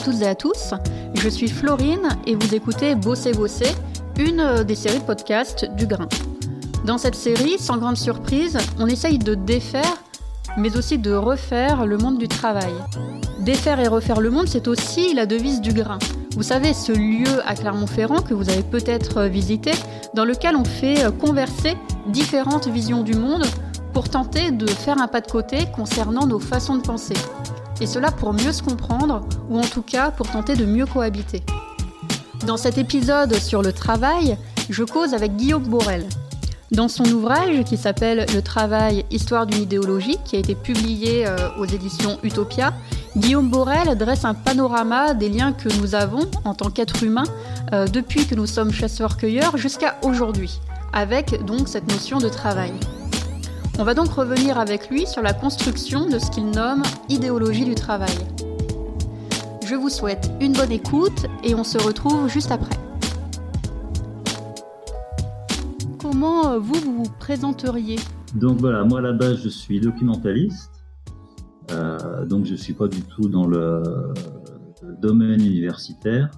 toutes et à tous, je suis Florine et vous écoutez Bosser Bosser, une des séries de podcasts du Grain. Dans cette série, sans grande surprise, on essaye de défaire, mais aussi de refaire le monde du travail. Défaire et refaire le monde, c'est aussi la devise du Grain. Vous savez, ce lieu à Clermont-Ferrand que vous avez peut-être visité, dans lequel on fait converser différentes visions du monde pour tenter de faire un pas de côté concernant nos façons de penser. Et cela pour mieux se comprendre, ou en tout cas pour tenter de mieux cohabiter. Dans cet épisode sur le travail, je cause avec Guillaume Borel. Dans son ouvrage qui s'appelle Le travail, histoire d'une idéologie, qui a été publié euh, aux éditions Utopia, Guillaume Borel dresse un panorama des liens que nous avons en tant qu'êtres humains euh, depuis que nous sommes chasseurs-cueilleurs jusqu'à aujourd'hui, avec donc cette notion de travail. On va donc revenir avec lui sur la construction de ce qu'il nomme idéologie du travail. Je vous souhaite une bonne écoute et on se retrouve juste après. Comment euh, vous vous, présenteriez? Donc voilà, moi à la base je suis documentaliste, euh, donc je ne suis pas du tout dans le domaine universitaire.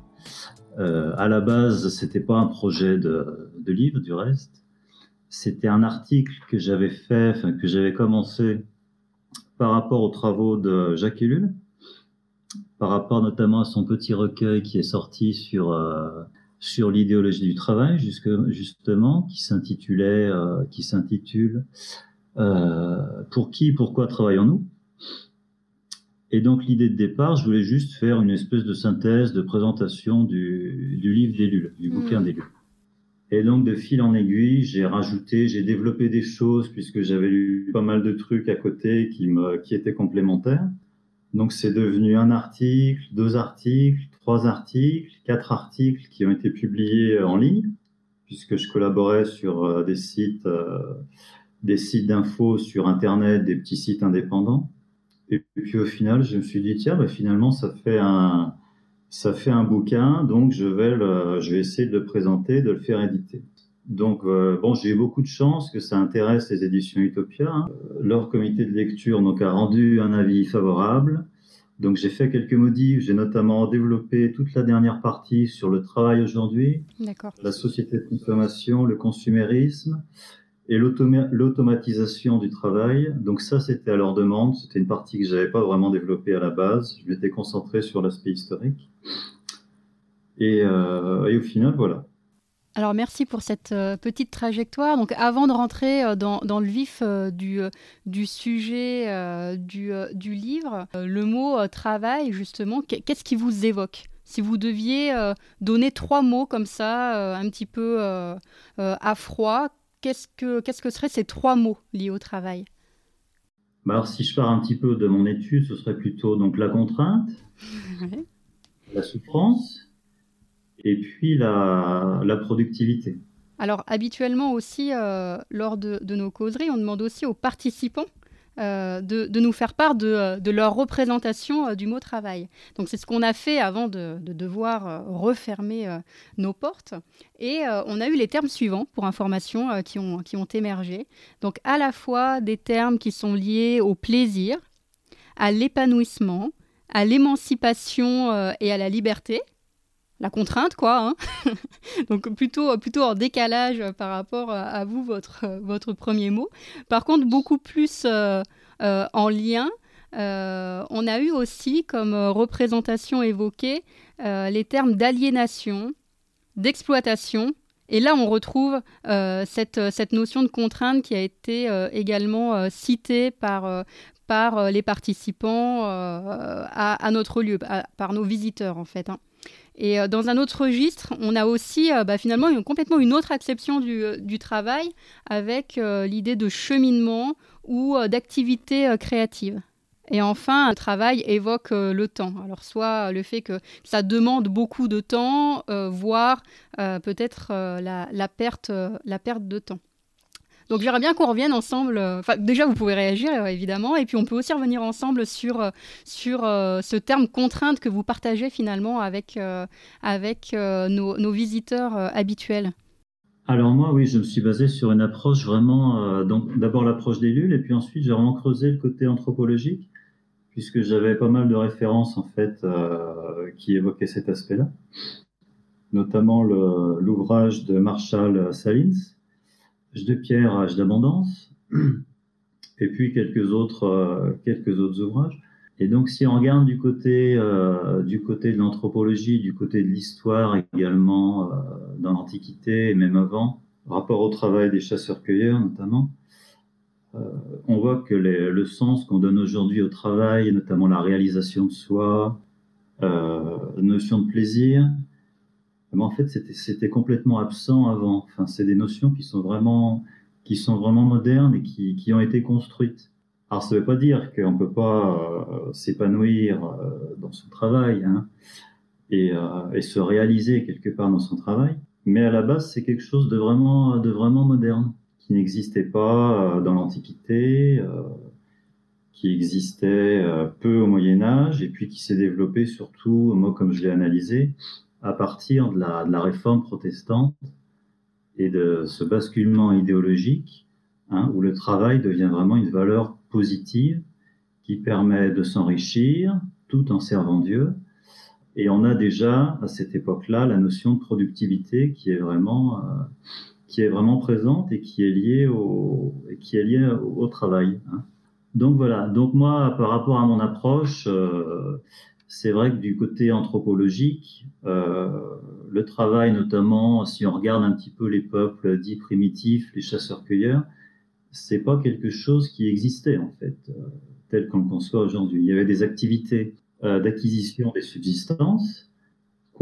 Euh, à la base, c'était pas un projet de, de livre du reste c'était un article que j'avais fait, que j'avais commencé par rapport aux travaux de Jacques Ellul, par rapport notamment à son petit recueil qui est sorti sur euh, sur l'idéologie du travail, jusque, justement, qui s'intitulait, euh, qui s'intitule euh, Pour qui, pourquoi travaillons-nous? Et donc l'idée de départ, je voulais juste faire une espèce de synthèse, de présentation du, du livre d'Ellul, du bouquin mmh. d'Ellul. Et donc, de fil en aiguille, j'ai rajouté, j'ai développé des choses puisque j'avais lu pas mal de trucs à côté qui, étaient complémentaires. Donc, c'est devenu un article, deux articles, trois articles, quatre articles qui ont été publiés en ligne puisque je collaborais sur euh, des sites, euh, des sites d'infos sur Internet, des petits sites indépendants. Et puis, au final, je me suis dit, tiens, bah, finalement, ça fait un, ça fait un bouquin, donc je vais, le, je vais essayer de le présenter, de le faire éditer. Donc, euh, bon, j'ai eu beaucoup de chance que ça intéresse les éditions Utopia. Hein. Leur comité de lecture donc, a rendu un avis favorable. Donc, j'ai fait quelques modifs. J'ai notamment développé toute la dernière partie sur le travail aujourd'hui, la société de consommation, le consumérisme et l'automatisation du travail. Donc ça, c'était à leur demande. C'était une partie que j'avais pas vraiment développée à la base. Je m'étais concentré sur l'aspect historique. Et, euh, au final, voilà. Alors merci pour cette euh, petite trajectoire. Donc avant de rentrer euh, dans, le vif du, du, sujet du, du, livre, le mot travail, justement, qu'est-ce qui vous évoque? Si vous deviez donner trois mots comme ça, un petit peu à froid, qu'est-ce que, qu'est-ce que seraient ces trois mots liés au travail? Bah alors, si je pars un petit peu de mon étude, ce serait plutôt donc la contrainte, la souffrance et puis la, la productivité. Alors habituellement aussi, euh, lors de, de, nos causeries, on demande aussi aux participants euh, de, nous faire part de, euh, leur représentation euh, du mot travail. Donc c'est ce qu'on a fait avant de, devoir refermer nos portes. Et on a eu les termes suivants pour information qui, ont, qui ont émergé. Donc à la fois des termes qui sont liés au plaisir, à l'épanouissement, à l'émancipation et à la liberté la contrainte, quoi. Hein. Donc plutôt, plutôt en décalage par rapport à vous, votre, votre premier mot. Par contre, beaucoup plus euh, euh, en lien. Euh, on a eu aussi comme représentation évoquée les termes d'aliénation, d'exploitation. Et là, on retrouve cette, cette, notion de contrainte qui a été également citée par, par les participants à, notre lieu, par nos visiteurs en fait. Hein. Et euh, dans un autre registre, on a aussi euh, bah, finalement une, complètement une autre acception du, euh, travail avec l'idée de cheminement ou d'activité créative. Et enfin, un travail évoque le temps. Alors soit le fait que ça demande beaucoup de temps, voire peut-être la, la perte de temps. Donc j'aimerais bien qu'on revienne ensemble. Euh, enfin, déjà, vous pouvez réagir, euh, évidemment, et puis on peut aussi revenir ensemble sur, euh, sur ce terme contrainte que vous partagez finalement avec, avec nos, visiteurs habituels. Alors moi, oui, je me suis basé sur une approche vraiment, donc d'abord l'approche des lules, et puis ensuite j'ai vraiment creusé le côté anthropologique, puisque j'avais pas mal de références en fait qui évoquaient cet aspect-là, notamment l'ouvrage de Marshall Salins, Âge de pierre, âge d'abondance, et puis quelques autres, quelques autres ouvrages. Et donc, si on regarde du côté, euh, du côté de l'anthropologie, du côté de l'histoire également, euh, dans l'Antiquité et même avant, rapport au travail des chasseurs-cueilleurs notamment, euh, on voit que le sens qu'on donne aujourd'hui au travail, notamment la réalisation de soi, notion de plaisir, ben, en fait, c'était complètement absent avant. Enfin, c'est des notions qui sont vraiment, qui sont vraiment modernes et qui, qui ont été construites. Alors, ça ne veut pas dire qu'on ne peut pas euh, s'épanouir euh, dans son travail hein, euh, et, se réaliser quelque part dans son travail, mais à la base, c'est quelque chose de vraiment, de vraiment moderne, qui n'existait pas dans l'Antiquité, qui existait peu au Moyen Âge, et puis qui s'est développé surtout, moi comme je l'ai analysé, à partir de la, réforme protestante et de ce basculement idéologique Hein, où le travail devient vraiment une valeur positive qui permet de s'enrichir tout en servant Dieu. Et on a déjà à cette époque-là la notion de productivité qui est vraiment euh, qui est vraiment présente et qui est liée au qui est liée au, travail. Hein. Donc voilà. Donc moi, par rapport à mon approche, euh, c'est vrai que du côté anthropologique, euh, le travail, notamment si on regarde un petit peu les peuples dits primitifs, les chasseurs-cueilleurs, c'est pas quelque chose qui existait en fait, euh, tel qu'on le conçoit aujourd'hui. Il y avait des activités euh, d'acquisition des subsistances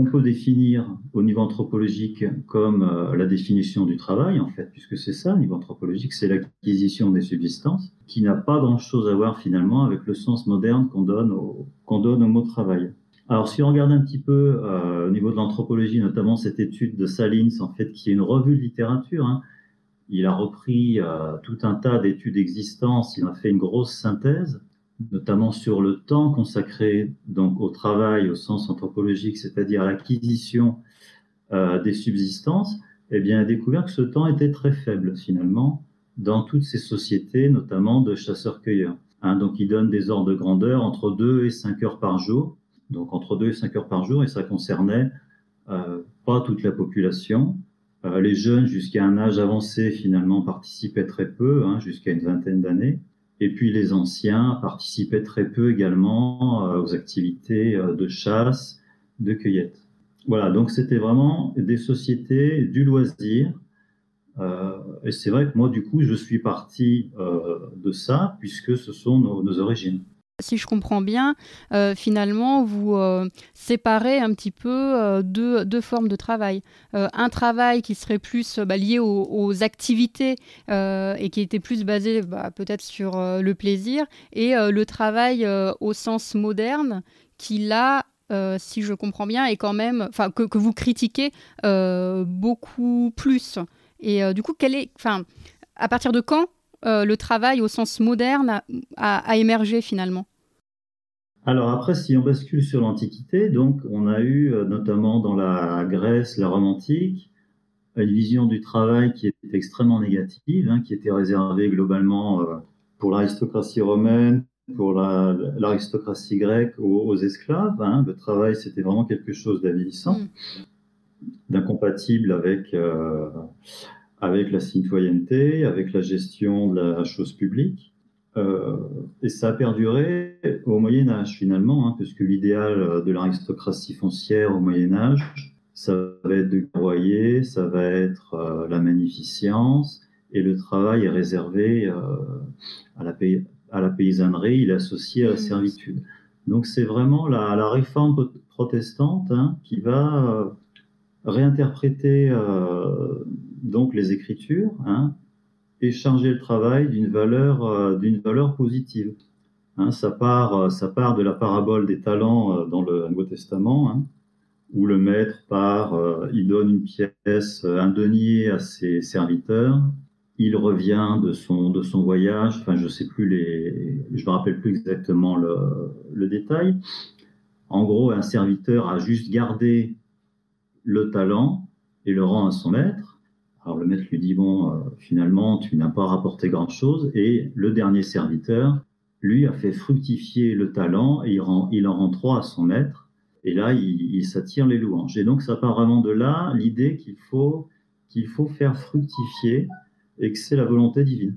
qu'on peut définir au niveau anthropologique comme euh, la définition du travail en fait, puisque c'est ça au niveau anthropologique, c'est l'acquisition des subsistances, qui n'a pas grand-chose à voir finalement avec le sens moderne qu'on donne au, donne au mot travail. Alors, si on regarde un petit peu au niveau de l'anthropologie, notamment cette étude de Salins, en fait, qui est une revue de littérature, hein, il a repris euh, tout un tas d'études d'existence, il a fait une grosse synthèse, notamment sur le temps consacré donc au travail au sens anthropologique, c'est-à-dire à, l'acquisition euh, des subsistances. Eh bien, a découvert que ce temps était très faible finalement dans toutes ces sociétés, notamment de chasseurs-cueilleurs. Hein, donc, il donne des ordres de grandeur entre 2 et 5 heures par jour. Donc, entre 2 et 5 heures par jour, et ça concernait euh, pas toute la population, euh, les jeunes jusqu'à un âge avancé finalement participaient très peu, hein, jusqu'à une vingtaine d'années. Et puis les anciens participaient très peu également euh, aux activités euh, de chasse, de cueillette. Voilà, donc c'était vraiment des sociétés du loisir. et c'est vrai que moi, du coup, je suis parti de ça, puisque ce sont nos origines si je comprends bien, euh, finalement, vous euh, séparez un petit peu euh, deux, formes de travail. un travail qui serait plus bah, lié aux, activités et qui était plus basé bah, peut-être sur le plaisir, et le travail au sens moderne qui, là, si je comprends bien, est quand même, enfin, que, vous critiquez beaucoup plus. Et du coup, quel est, enfin, à partir de quand le travail au sens moderne a émergé finalement? Alors après, si on bascule sur l'Antiquité, donc on a eu euh, notamment dans la Grèce, la Rome antique, une vision du travail qui était extrêmement négative, hein, qui était réservée globalement euh, pour l'aristocratie romaine, pour l'aristocratie grecque, aux, esclaves. Hein. Le travail, c'était vraiment quelque chose d'avilissant, mm. d'incompatible avec, euh, avec la citoyenneté, avec la gestion de la chose publique. Euh, et ça a perduré au Moyen Âge finalement, hein, puisque l'idéal de l'aristocratie foncière au Moyen Âge, ça va être de guerroyer, ça va être euh, la magnificence, et le travail est réservé euh, à, la à, la paysannerie, il est associé à la mmh. servitude. Donc c'est vraiment la, la, réforme protestante hein, qui va réinterpréter donc les Écritures, hein, et charger le travail d'une valeur, euh, d'une valeur positive. Hein, ça, part, euh, ça part de la parabole des talents euh, dans le Nouveau Testament, hein, où le maître part, il donne une pièce, un denier à ses serviteurs, il revient de son, de son voyage, enfin je sais plus les, je me rappelle plus exactement le, le détail. En gros, un serviteur a juste gardé le talent et le rend à son maître. Alors le maître lui dit bon, euh, finalement, tu n'as pas rapporté grand-chose. Et le dernier serviteur lui a fait fructifier le talent et il, en rend trois à son maître. Et là, il, s'attire les louanges. Et donc, ça part vraiment de là, l'idée qu'il faut, faut faire fructifier et que c'est la volonté divine.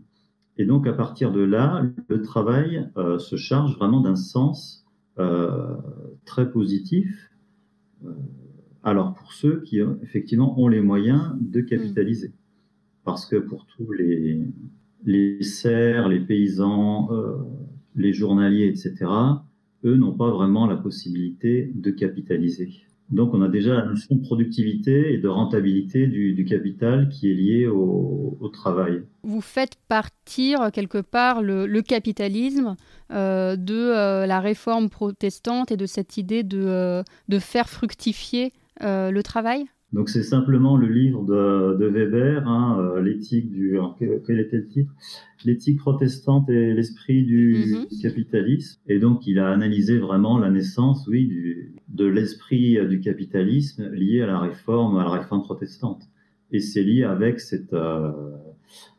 Et donc, à partir de là, le travail euh, se charge vraiment d'un sens euh, très positif. Euh, alors, pour ceux qui, effectivement, ont les moyens de capitaliser. Mm. Parce que pour tous les, les serfs, les paysans, les journaliers, etc., eux n'ont pas vraiment la possibilité de capitaliser. Donc on a déjà la notion de productivité et de rentabilité du, capital qui est lié au, travail. Vous faites partir quelque part le, capitalisme euh, de euh, la réforme protestante et de cette idée de, euh, de faire fructifier le travail donc c'est simplement le livre de, Weber, hein, euh, l'éthique du, quel était le titre? L'éthique protestante et l'esprit du mhm. capitalisme. Et donc il a analysé vraiment la naissance, oui, du, de l'esprit du capitalisme lié à la réforme, à la réforme protestante. Et c'est lié avec cette euh,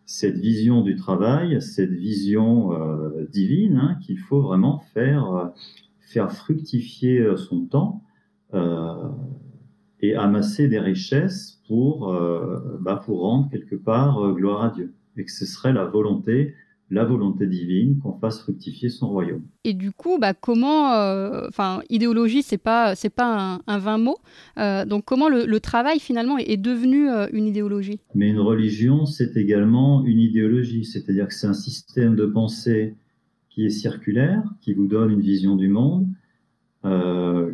cette vision du travail, cette vision euh, divine hein, qu'il faut vraiment faire faire fructifier son temps. Euh, et amasser des richesses pour, euh, bah, pour rendre quelque part euh, gloire à Dieu. Et que ce serait la volonté, la volonté divine qu'on fasse fructifier son royaume. Et du coup, bah, comment, euh, enfin, idéologie, c'est pas, c'est pas un, vain mot. donc, comment le, travail finalement est, devenu une idéologie? Mais une religion, c'est également une idéologie, c'est-à-dire que c'est un système de pensée qui est circulaire, qui vous donne une vision du monde,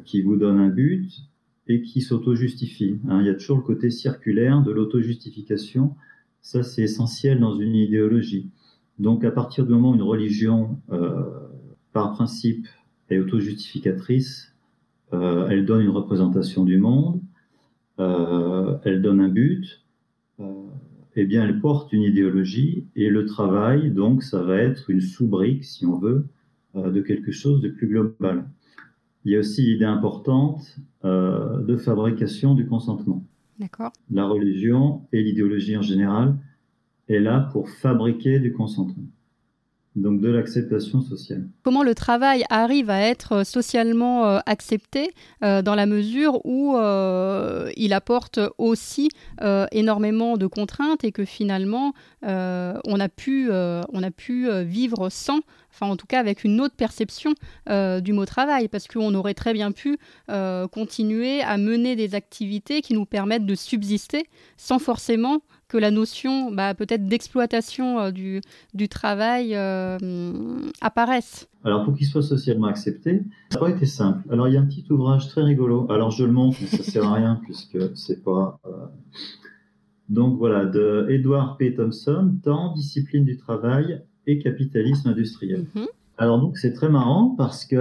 qui vous donne un but, et qui s'auto-justifie. Hein. Il y a toujours le côté circulaire de l'auto-justification. Ça, c'est essentiel dans une idéologie. Donc, à partir du moment où une religion, euh, par principe, est auto-justificatrice, euh, elle donne une représentation du monde, euh, elle donne un but, eh bien, elle porte une idéologie et le travail, donc, ça va être une sous-brique, si on veut, de quelque chose de plus global. Il y a aussi l'idée importante euh, de fabrication du consentement. D'accord. La religion et l'idéologie en général est là pour fabriquer du consentement donc de l'acceptation sociale. Comment le travail arrive à être socialement euh, accepté euh, dans la mesure où euh, il apporte aussi énormément de contraintes et que finalement on a pu, on a pu vivre sans, enfin en tout cas avec une autre perception du mot travail, parce qu'on aurait très bien pu continuer à mener des activités qui nous permettent de subsister sans forcément que la notion bah, peut-être d'exploitation euh, du, du, travail euh, apparaisse Alors pour qu'il soit socialement accepté, ça n'a pas été simple. Alors il y a un petit ouvrage très rigolo. Alors je le montre, mais ça sert à rien puisque c'est pas. Euh, donc voilà, de Edward P. Thompson, Temps, discipline du travail et capitalisme industriel. Mm-hmm. Alors donc c'est très marrant parce que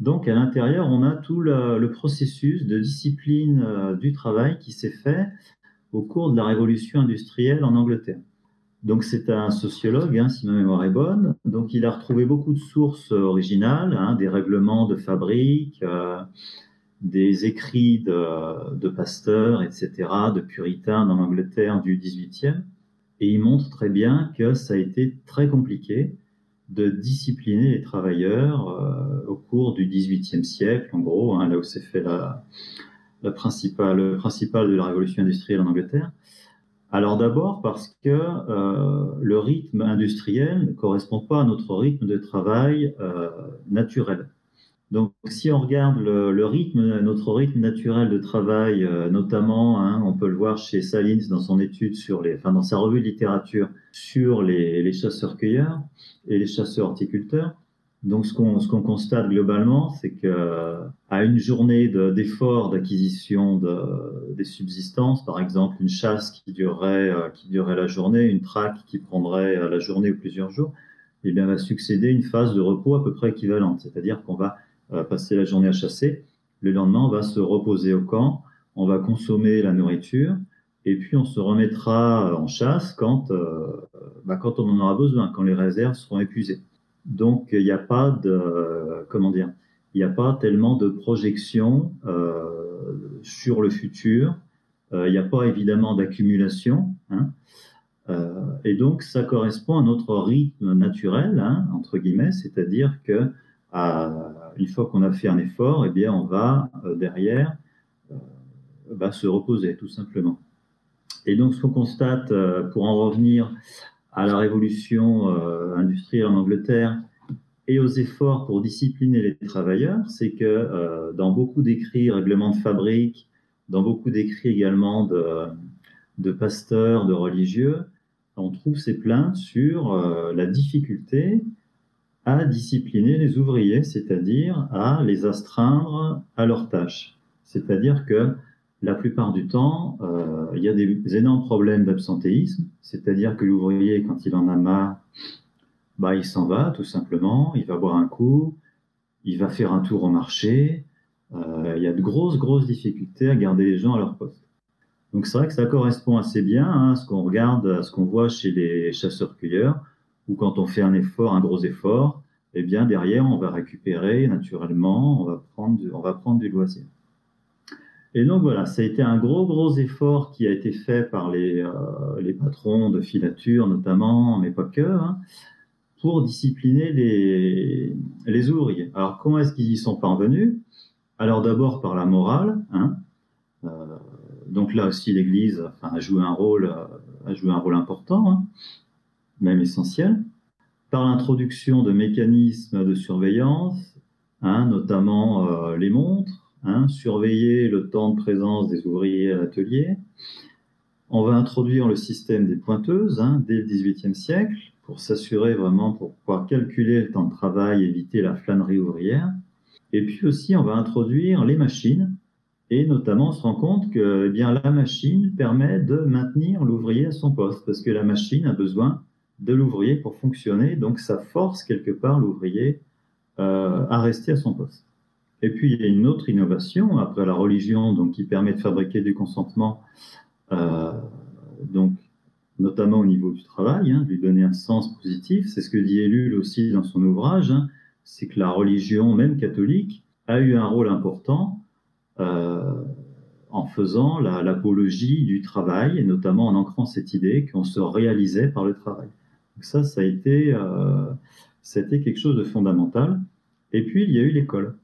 donc à l'intérieur, on a tout le, processus de discipline euh, du travail qui s'est fait au cours de la révolution industrielle en Angleterre. Donc c'est un sociologue, hein, si ma mémoire est bonne. Donc il a retrouvé beaucoup de sources originales, hein, des règlements de fabrique, euh, des écrits de, de pasteurs, etc., de puritains dans l'Angleterre du 18e. Et il montre très bien que ça a été très compliqué de discipliner les travailleurs euh, au cours du XVIIIe siècle, en gros, hein, là où s'est fait la, principale, le principal de la révolution industrielle en Angleterre. Alors d'abord parce que euh, le rythme industriel ne correspond pas à notre rythme de travail euh, naturel. Donc, si on regarde le, rythme, notre rythme naturel de travail, euh, notamment, hein, on peut le voir chez Salins dans son étude sur les, enfin dans sa revue de littérature sur les, chasseurs-cueilleurs et les chasseurs-horticulteurs. Donc, ce qu'on ce qu'on constate globalement, c'est que à une journée d'effort d'acquisition de, des subsistances, par exemple une chasse qui durerait euh, qui durerait la journée, une traque qui prendrait euh, la journée ou plusieurs jours, eh bien va succéder une phase de repos à peu près équivalente, c'est-à-dire qu'on va passer la journée à chasser. Le lendemain, on va se reposer au camp, on va consommer la nourriture, et puis on se remettra en chasse quand, euh, bah, quand on en aura besoin, quand les réserves seront épuisées. Donc il n'y a pas de comment dire, il n'y a pas tellement de projection euh, sur le futur. Euh, il n'y a pas évidemment d'accumulation. Hein. et donc, ça correspond à notre rythme naturel, hein, entre guillemets, c'est-à-dire que une fois qu'on a fait un effort, eh bien, on va derrière bah, se reposer, tout simplement. Et donc, ce qu'on constate, pour en revenir à la révolution industrielle en Angleterre, et aux efforts pour discipliner les travailleurs, c'est que euh, dans beaucoup d'écrits, règlements de fabrique, dans beaucoup d'écrits également de, pasteurs, de religieux, on trouve ces plaintes sur euh, la difficulté à discipliner les ouvriers, c'est-à-dire à les astreindre à leurs tâches. C'est-à-dire que la plupart du temps, euh, il y a des énormes problèmes d'absentéisme, c'est-à-dire que l'ouvrier, quand il en a marre, bah, il s'en va tout simplement, il va boire un coup, il va faire un tour au marché. Euh, il y a de grosses, grosses difficultés à garder les gens à leur poste. Donc c'est vrai que ça correspond assez bien à ce qu'on regarde, à ce qu'on voit chez les chasseurs-cueilleurs, où quand on fait un effort, un gros effort, eh bien derrière on va récupérer naturellement, on va prendre du, on va prendre du loisir. Et donc voilà, ça a été un gros gros effort qui a été fait par les, euh, les patrons de filature notamment, mais pas que, pour discipliner les, les ouvriers. Alors, comment est-ce qu'ils y sont parvenus? Alors, d'abord par la morale. Hein. Euh, donc là aussi, l'Église a joué un rôle, euh, a joué un rôle important, hein, même essentiel. Par l'introduction de mécanismes de surveillance, hein, notamment euh, les montres, hein, surveiller le temps de présence des ouvriers à l'atelier. On va introduire le système des pointeuses hein, dès le XVIIIe siècle pour s'assurer vraiment, pour pouvoir calculer le temps de travail, éviter la flânerie ouvrière. Et puis aussi, on va introduire les machines, et notamment, on se rend compte que eh bien, la machine permet de maintenir l'ouvrier à son poste, parce que la machine a besoin de l'ouvrier pour fonctionner, donc ça force quelque part l'ouvrier euh, à rester à son poste. Et puis, il y a une autre innovation, après la religion, donc, qui permet de fabriquer du consentement. Euh, donc, notamment au niveau du travail, hein, lui donner un sens positif. C'est ce que dit Ellul aussi dans son ouvrage, hein, c'est que la religion, même catholique, a eu un rôle important euh, en faisant l'apologie du travail, et notamment en ancrant cette idée qu'on se réalisait par le travail. Ça, ça a, été, euh, ça a été quelque chose de fondamental. Et puis, il y a eu l'école.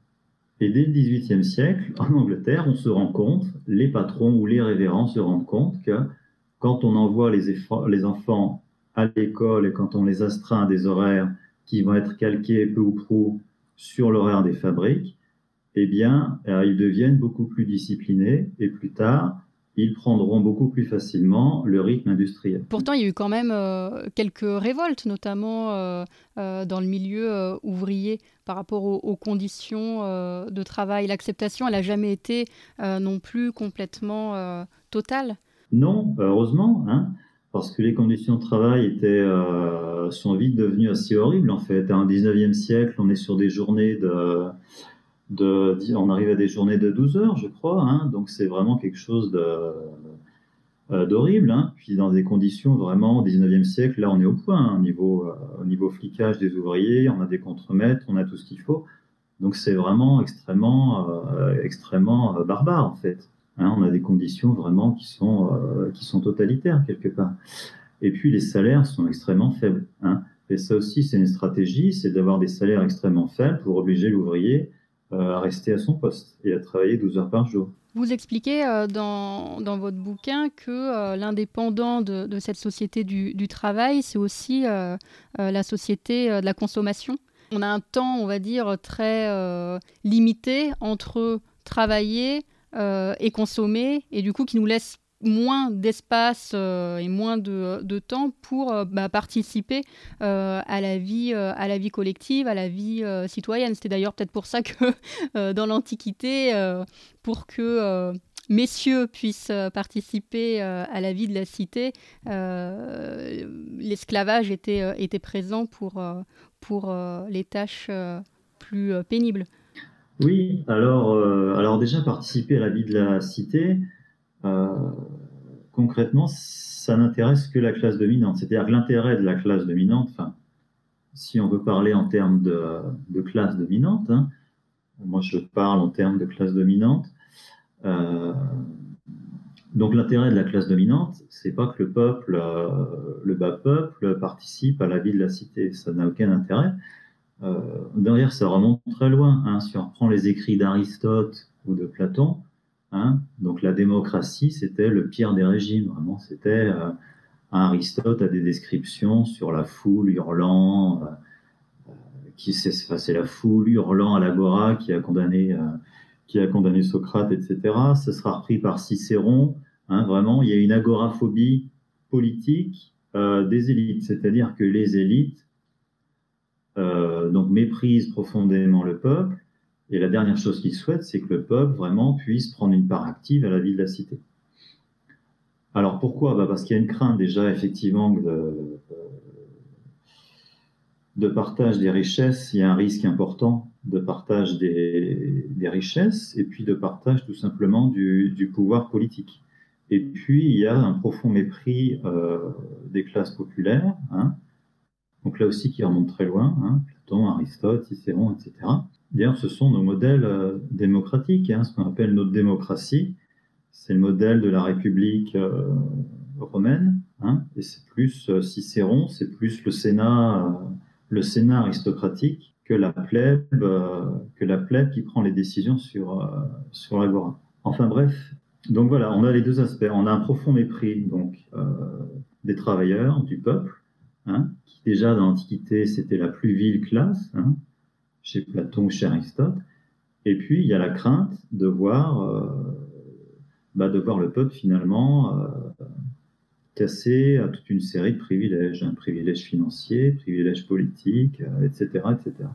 Et dès le XVIIIe siècle, en Angleterre, on se rend compte, les patrons ou les révérends se rendent compte que quand on envoie les, les enfants à l'école et quand on les astreint à des horaires qui vont être calqués peu ou prou sur l'horaire des fabriques, eh bien, euh, ils deviennent beaucoup plus disciplinés et plus tard, ils prendront beaucoup plus facilement le rythme industriel. Pourtant, il y a eu quand même euh, quelques révoltes, notamment euh, dans le milieu ouvrier, par rapport aux, aux conditions de travail. L'acceptation, elle n'a jamais été non plus complètement totale. Non, heureusement, hein, parce que les conditions de travail étaient, euh, sont vite devenues assez horribles en fait. Au 19e siècle, on est sur des journées de, de, on arrive à des journées de 12 heures, je crois, hein, donc c'est vraiment quelque chose euh, d'horrible. Hein. Puis dans des conditions vraiment au 19e siècle, là on est au point, hein, au, niveau, euh, au niveau flicage des ouvriers, on a des contremaîtres, on a tout ce qu'il faut. Donc c'est vraiment extrêmement, euh, extrêmement barbare en fait. On a des conditions vraiment qui sont, qui sont totalitaires quelque part. Et puis les salaires sont extrêmement faibles. Et ça aussi, c'est une stratégie, c'est d'avoir des salaires extrêmement faibles pour obliger l'ouvrier à rester à son poste et à travailler 12 heures par jour. Vous expliquez euh, dans, dans, votre bouquin que l'indépendant de, cette société du, du travail, c'est aussi la société de la consommation. On a un temps, on va dire, très limité entre travailler, euh, et consommer, et du coup qui nous laisse moins d'espace euh, et moins de, temps pour euh, bah, participer à, la vie, à la vie collective, à la vie citoyenne. C'était d'ailleurs peut-être pour ça que dans l'Antiquité, pour que messieurs puissent participer à la vie de la cité, l'esclavage était, était présent pour, pour les tâches plus pénibles. Oui, alors, euh, alors déjà participer à la vie de la cité, euh, concrètement, ça n'intéresse que la classe dominante. C'est-à-dire que l'intérêt de la classe dominante, enfin, si on veut parler en termes de, classe dominante, hein, moi je parle en termes de classe dominante, euh, Donc l'intérêt de la classe dominante, c'est pas que le peuple, euh, le bas peuple, participe à la vie de la cité. Ça n'a aucun intérêt. Euh, derrière, ça remonte très loin. Hein. Si on reprend les écrits d'Aristote ou de Platon, hein, donc la démocratie, c'était le pire des régimes. Vraiment, c'était euh, Aristote a des descriptions sur la foule hurlant, qui c'est la foule hurlant à l'agora qui a condamné qui a condamné Socrate, etc. Ce sera repris par Cicéron. Hein, vraiment, il y a une agoraphobie politique euh, des élites, c'est-à-dire que les élites euh, donc méprisent profondément le peuple, et la dernière chose qu'ils souhaitent, c'est que le peuple vraiment puisse prendre une part active à la vie de la cité. Alors pourquoi? Bah Parce qu'il y a une crainte déjà effectivement de, de partage des richesses, il y a un risque important de partage des, richesses et puis de partage tout simplement du, pouvoir politique. Et puis il y a un profond mépris euh, des classes populaires, hein. donc là aussi qui remonte très loin, hein, Platon, Aristote, Cicéron, etc. D'ailleurs, ce sont nos modèles euh, démocratiques, hein, ce qu'on appelle notre démocratie. C'est le modèle de la République euh, romaine, et c'est plus Cicéron, c'est plus le Sénat le Sénat aristocratique que la plèbe, euh, qui prend les décisions sur, euh, sur l'agora. Enfin bref, donc voilà, on a les deux aspects. On a un profond mépris donc euh, des travailleurs, du peuple, hein, qui déjà dans l'Antiquité c'était la plus vile classe, hein, chez Platon ou chez Aristote. Et puis il y a la crainte de voir, bah, de voir le peuple finalement cassé à toute une série de privilèges, un privilège financier, privilège politique, etc., euh, etc.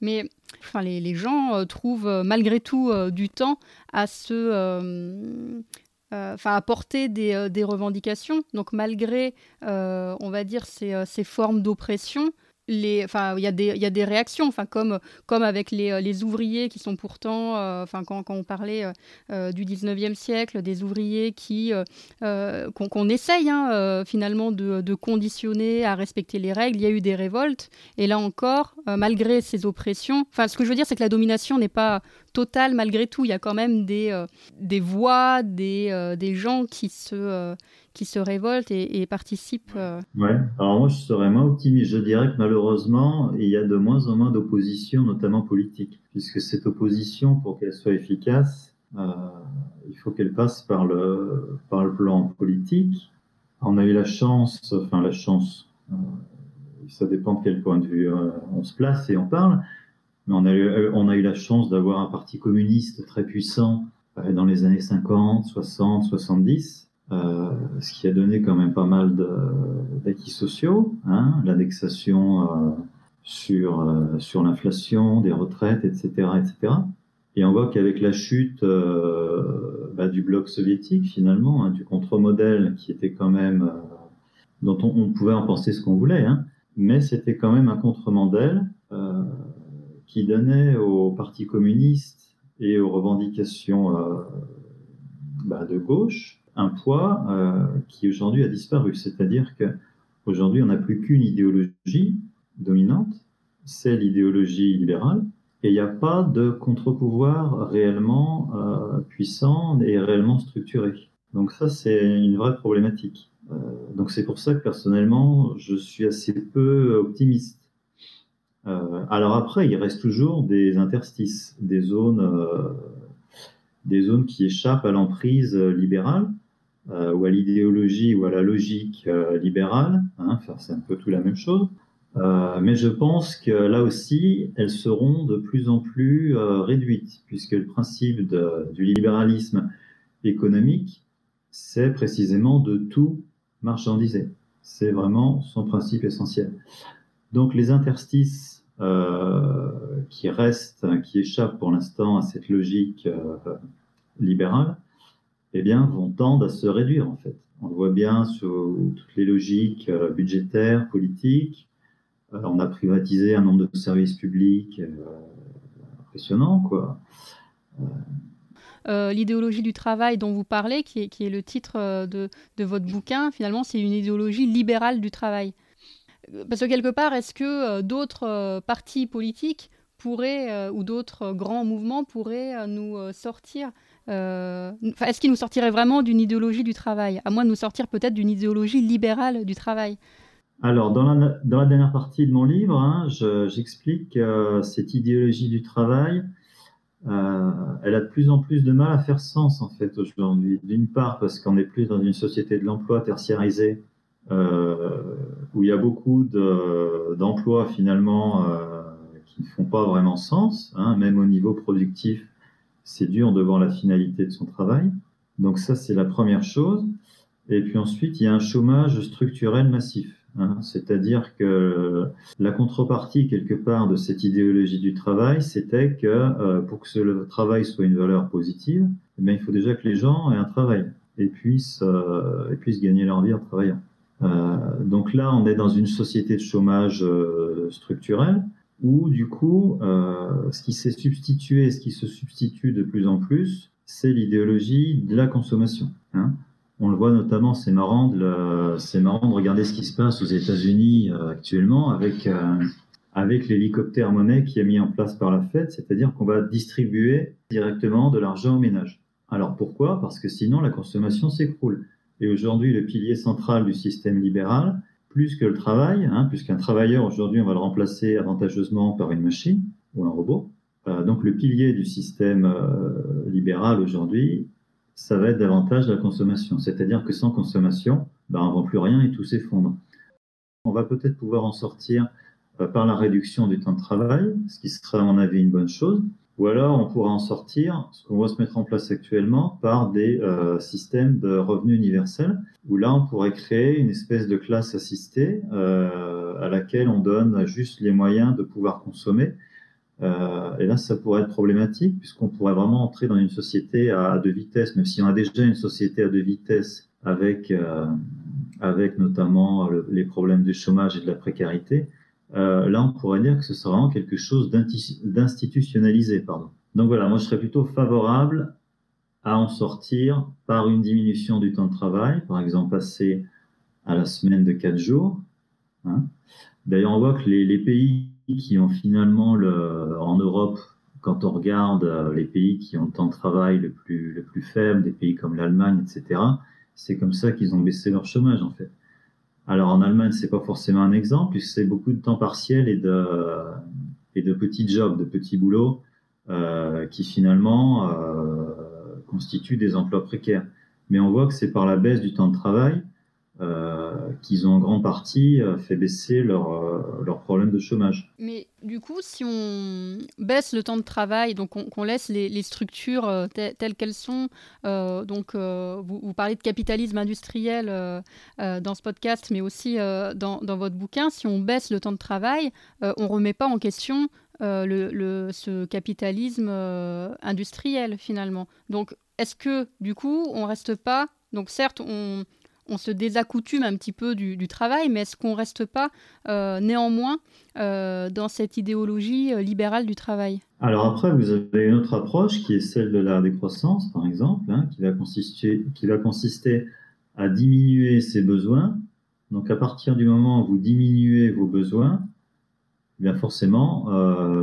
Mais enfin, les, les gens euh, trouvent euh, malgré tout du temps à se enfin, apporter des, des, revendications. Donc malgré, on va dire, ces, ces formes d'oppression, il y, a des, réactions, enfin, comme, avec les, euh, les ouvriers qui sont pourtant, euh, enfin, quand, on parlait euh, du 19e siècle, des ouvriers qui, qu'on, essaye hein, finalement de, conditionner à respecter les règles, il y a eu des révoltes, et là encore, malgré ces oppressions, enfin, ce que je veux dire, c'est que la domination n'est pas totale. Malgré tout, il y a quand même des, voix, des gens qui se qui se révoltent et, participent. Euh. Ouais, alors moi je serais moins optimiste. Je dirais que malheureusement, il y a de moins en moins d'opposition, notamment politique, puisque cette opposition, pour qu'elle soit efficace, euh, il faut qu'elle passe par le, par le plan politique. On a eu la chance, enfin la chance, euh, ça dépend de quel point de vue on se place et on parle, mais on a eu, on a eu la chance d'avoir un parti communiste très puissant dans les années 50, 60, 70 euh, ce qui a donné quand même pas mal d'acquis sociaux, hein, euh, sur, euh, sur l'inflation, des retraites, etc., etc. Et on voit qu'avec la chute bah, du bloc soviétique, finalement, hein, du contre-modèle qui était quand même, dont on, pouvait en penser ce qu'on voulait, hein, mais c'était quand même un contre-modèle qui donnait au Parti communiste et aux revendications bah, de gauche un poids euh, qui aujourd'hui a disparu. C'est-à-dire qu'aujourd'hui, on n'a plus qu'une idéologie dominante, c'est l'idéologie libérale, et il n'y a pas de contre-pouvoir réellement euh, puissant et réellement structuré. Donc ça, c'est une vraie problématique. Euh, donc c'est pour ça que personnellement, je suis assez peu optimiste. alors après, il reste toujours des interstices, des zones, des zones qui échappent à l'emprise libérale, euh, ou à l'idéologie ou à la logique euh, libérale. Hein, c'est un peu tout la même chose. Euh, mais je pense que là aussi, elles seront de plus en plus réduites, puisque le principe du libéralisme économique, c'est précisément de tout marchandiser. C'est vraiment son principe essentiel. Donc les interstices qui restent, qui échappent pour l'instant à cette logique libérale, eh bien, vont tendre à se réduire, en fait. On le voit bien sur toutes les logiques euh, budgétaires, politiques. Euh, on a privatisé un nombre de services publics euh, impressionnant, quoi. l'idéologie du travail dont vous parlez, qui est, le titre de, votre bouquin, finalement, c'est une idéologie libérale du travail. Parce que quelque part, est-ce que d'autres partis politiques pourraient, ou d'autres grands mouvements pourraient nous sortir Est-ce qu'il nous sortirait vraiment d'une idéologie du travail À moins de nous sortir peut-être d'une idéologie libérale du travail? Alors, dans la, dernière partie de mon livre, hein, j'explique que cette idéologie du travail, euh, elle a de plus en plus de mal à faire sens en fait aujourd'hui. D'une part parce qu'on est plus dans une société de l'emploi tertiarisée euh, où il y a beaucoup d'emplois finalement euh, qui ne font pas vraiment sens, hein, même au niveau productif, c'est dur de voir la finalité de son travail. Donc ça c'est la première chose. Et puis ensuite il y a un chômage structurel massif. Hein. C'est-à-dire que la contrepartie, quelque part, de cette idéologie du travail, c'était que euh, pour que le travail soit une valeur positive, eh il faut déjà que les gens aient un travail et puissent, euh, et puissent gagner leur vie en travaillant. Euh, donc là, on est dans une société de chômage structurel où, du coup, ce qui s'est substitué, ce qui se substitue de plus en plus, c'est l'idéologie de la consommation. Hein. On le voit notamment, c'est marrant, marrant de regarder ce qui se passe aux États-Unis euh, actuellement avec euh, avec l'hélicoptère monnaie qui est mis en place par la Fed, c'est-à-dire qu'on va distribuer directement de l'argent aux ménages. Alors pourquoi? Parce que sinon la consommation s'écroule. Et aujourd'hui, le pilier central du système libéral, plus que le travail, hein, puisqu'un travailleur aujourd'hui, on va le remplacer avantageusement par une machine ou un robot. Euh, donc le pilier du système libéral aujourd'hui, ça va être davantage la consommation. C'est-à-dire que sans consommation, ben, on ne vend plus rien et tout s'effondre. On va peut-être pouvoir en sortir euh, par la réduction du temps de travail, ce qui serait à mon avis une bonne chose, ou alors on pourra en sortir, ce qu'on va se mettre en place actuellement, par des euh, systèmes de revenus universels, où là on pourrait créer une espèce de classe assistée euh, à laquelle on donne juste les moyens de pouvoir consommer, euh, et là, ça pourrait être problématique puisqu'on pourrait vraiment entrer dans une société à, deux vitesses, même si on a déjà une société à deux vitesses avec, avec notamment les problèmes du chômage et de la précarité. Euh, là, on pourrait dire que ce serait vraiment quelque chose d'institutionnalisé. Pardon. Donc voilà, moi je serais plutôt favorable à en sortir par une diminution du temps de travail, par exemple passer à la semaine de quatre jours. Hein. D'ailleurs, on voit que les, pays qui ont finalement le, en Europe, quand on regarde euh, les pays qui ont le temps de travail le plus, le plus faible, des pays comme l'Allemagne, etc., c'est comme ça qu'ils ont baissé leur chômage en fait. Alors en Allemagne, c'est pas forcément un exemple, puisque c'est beaucoup de temps partiel et de, et de petits jobs, de petits boulots, euh, qui finalement euh, constituent des emplois précaires. Mais on voit que c'est par la baisse du temps de travail euh, qu'ils ont en grande partie euh, fait baisser leur, euh, leur problème de chômage. Mais du coup, si on baisse le temps de travail, donc qu'on laisse les, structures telles qu'elles sont, donc vous, parlez de capitalisme industriel dans ce podcast, mais aussi dans, dans, votre bouquin, si on baisse le temps de travail, on ne remet pas en question le, le, ce capitalisme industriel finalement. Donc, est-ce que du coup, on reste pas donc certes, on, on se désaccoutume un petit peu du, travail, mais est-ce qu'on ne reste pas euh, néanmoins euh, dans cette idéologie euh, libérale du travail? Alors après, vous avez une autre approche qui est celle de la décroissance, par exemple, hein, qui, va consister, à diminuer ses besoins. Donc à partir du moment où vous diminuez vos besoins, eh bien forcément,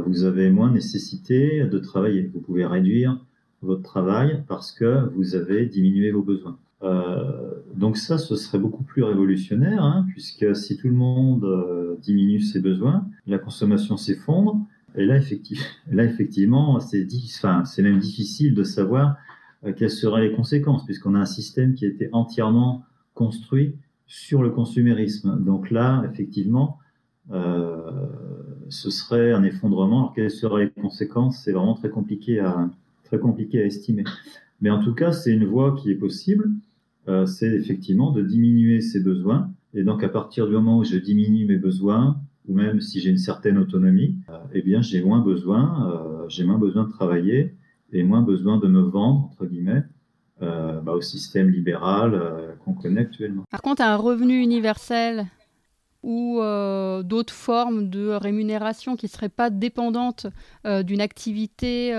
vous avez moins nécessité de travailler. Vous pouvez réduire votre travail parce que vous avez diminué vos besoins. Euh, donc ça, ce serait beaucoup plus révolutionnaire, hein, puisque si tout le monde euh, diminue ses besoins, la consommation s'effondre. Et là, effectivement, là, effectivement c'est même difficile de savoir euh, quelles seraient les conséquences, puisqu'on a un système qui a été entièrement construit sur le consumérisme. Donc là, effectivement, ce serait un effondrement. Alors, quelles seraient les conséquences? C'est vraiment très compliqué à estimer. Mais en tout cas, c'est une voie qui est possible. Euh, c'est effectivement de diminuer ses besoins. Et donc, à partir du moment où je diminue mes besoins, ou même si j'ai une certaine autonomie, euh, eh bien, j'ai moins besoin, euh, j'ai moins besoin de travailler et moins besoin de me vendre, entre guillemets, bah, au système libéral qu'on connaît actuellement. Par contre, un revenu universel ou d'autres formes de rémunération qui ne seraient pas dépendantes d'une activité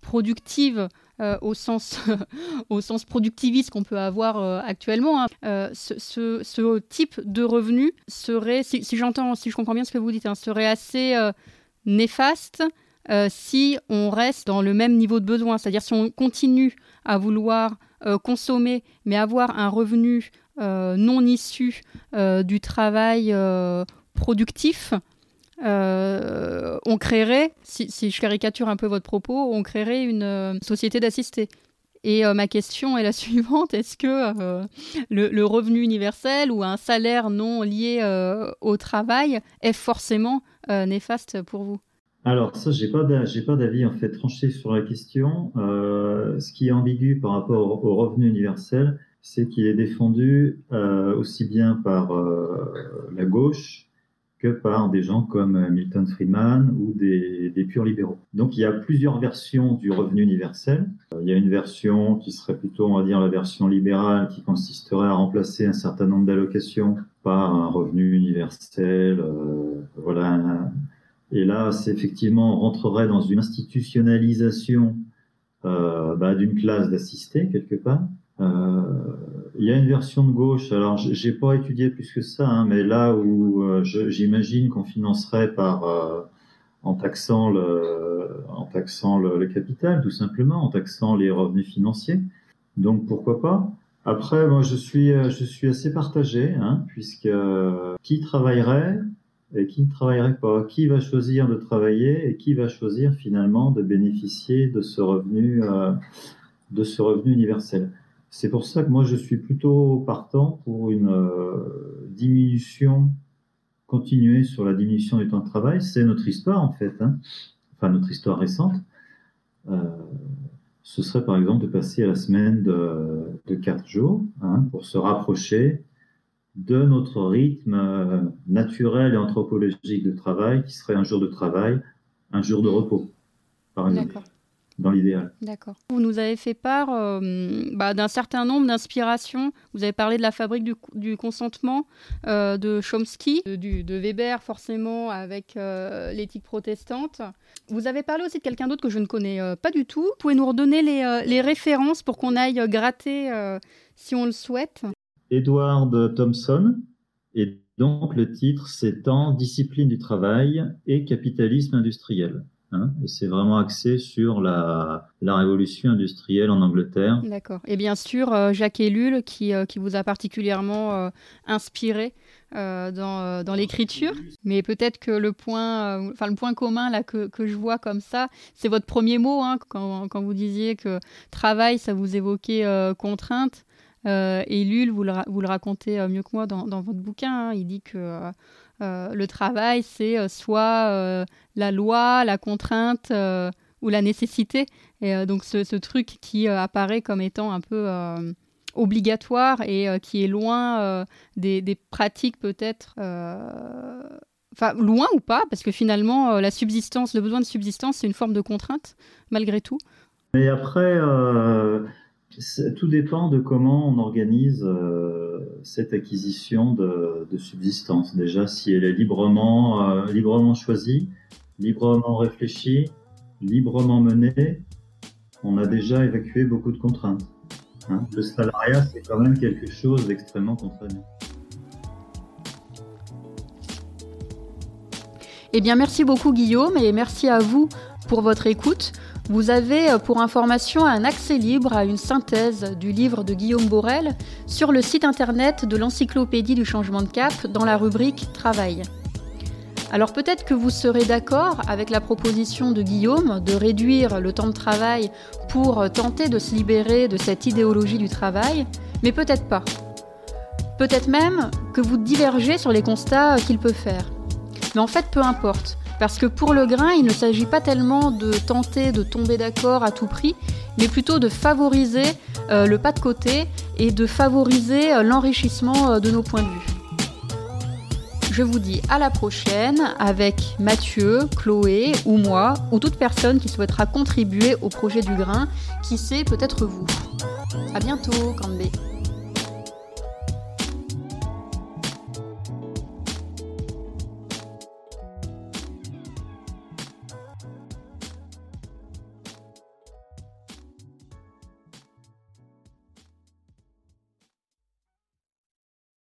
productive euh, au, sens, au sens productiviste qu'on peut avoir euh, actuellement. Hein. Euh, ce, type de revenu serait, si, j'entends, si je comprends bien ce que vous dites, hein, serait assez néfaste si on reste dans le même niveau de besoin, c'est-à-dire si on continue à vouloir consommer, mais avoir un revenu non issu du travail productif, on créerait, si, je caricature un peu votre propos, on créerait une société d'assistés. Et euh, ma question est la suivante est-ce que euh, le, revenu universel ou un salaire non lié euh, au travail est forcément néfaste pour vous? Alors ça, j'ai pas pas d'avis en fait tranché sur la question. ce qui est ambigu par rapport au, revenu universel, c'est qu'il est défendu aussi bien par la gauche que par des gens comme euh, Milton Friedman ou des, des purs libéraux. Donc il y a plusieurs versions du revenu universel. Euh, il y a une version qui serait plutôt, on va dire, la version libérale, qui consisterait à remplacer un certain nombre d'allocations par un revenu universel. Euh, voilà. Et là, c'est effectivement, on rentrerait dans une institutionnalisation bah, d'une classe d'assistés quelque part. Euh, il y a une version de gauche. Alors, j'ai pas étudié plus que ça, hein, mais là où euh, j'imagine qu'on financerait par euh, en taxant le en taxant le, capital, tout simplement, en taxant les revenus financiers. Donc pourquoi pas? Après, moi, je suis je suis assez partagé, hein, puisque qui travaillerait et qui ne travaillerait pas? Qui va choisir de travailler et qui va choisir finalement de bénéficier de ce revenu de ce revenu universel? C'est pour ça que moi je suis plutôt partant pour une euh, diminution continuée sur la diminution du temps de travail. C'est notre histoire en fait, hein. enfin notre histoire récente. Euh, ce serait par exemple de passer à la semaine de, de 4 jours hein, pour se rapprocher de notre rythme euh, naturel et anthropologique de travail qui serait un jour de travail, un jour de repos, par exemple dans l'idéal. D'accord. Vous nous avez fait part euh, bah, d'un certain nombre d'inspirations. Vous avez parlé de la fabrique du, consentement euh, de Chomsky, de, de, Weber forcément avec euh, l'éthique protestante. Vous avez parlé aussi de quelqu'un d'autre que je ne connais pas du tout. Vous pouvez nous redonner les, les références pour qu'on aille gratter si on le souhaite Edward Thompson. Et donc le titre En discipline du travail et capitalisme industriel. Hein, et c'est vraiment axé sur la, la, révolution industrielle en Angleterre. D'accord. Et bien sûr, euh, Jacques Ellul, qui, euh, qui, vous a particulièrement euh, inspiré dans, dans l'écriture. Mais peut-être que le point, enfin, le point commun là, que, que, je vois comme ça, c'est votre premier mot, hein, quand, quand, vous disiez que travail, ça vous évoquait contrainte. Ellul, vous le, vous le racontez mieux que moi dans, dans votre bouquin. Hein. il dit que le travail, c'est euh, soit euh, la loi, la contrainte ou la nécessité. Et donc ce, truc qui apparaît comme étant un peu obligatoire et qui est loin des, pratiques peut-être enfin loin ou pas, parce que finalement la subsistance, le besoin de subsistance, c'est une forme de contrainte malgré tout. Mais après, tout dépend de comment on organise euh, cette acquisition de, subsistance. Déjà, si elle est librement, euh, librement choisie, librement réfléchie, librement menée, on a déjà évacué beaucoup de contraintes. Hein. Le salariat, c'est quand même quelque chose d'extrêmement contraignant. Eh bien, merci beaucoup Guillaume et merci à vous pour votre écoute. Vous avez euh, pour information un accès libre à une synthèse du livre de Guillaume Borel sur le site internet de l'Encyclopédie du changement de cap dans la rubrique Travail. Alors peut-être que vous serez d'accord avec la proposition de Guillaume de réduire le temps de travail pour tenter de se libérer de cette idéologie du travail, mais peut-être pas. Peut-être même que vous divergez sur les constats qu'il peut faire. Mais en fait, peu importe. Parce que pour le grain, il ne s'agit pas tellement de tenter de tomber d'accord à tout prix, mais plutôt de favoriser euh, le pas de côté et de favoriser euh, l'enrichissement euh, de nos points de vue. Je vous dis à la prochaine avec Mathieu, Chloé ou moi, ou toute personne qui souhaitera contribuer au projet du grain, qui sait peut-être vous. A bientôt, Cambé.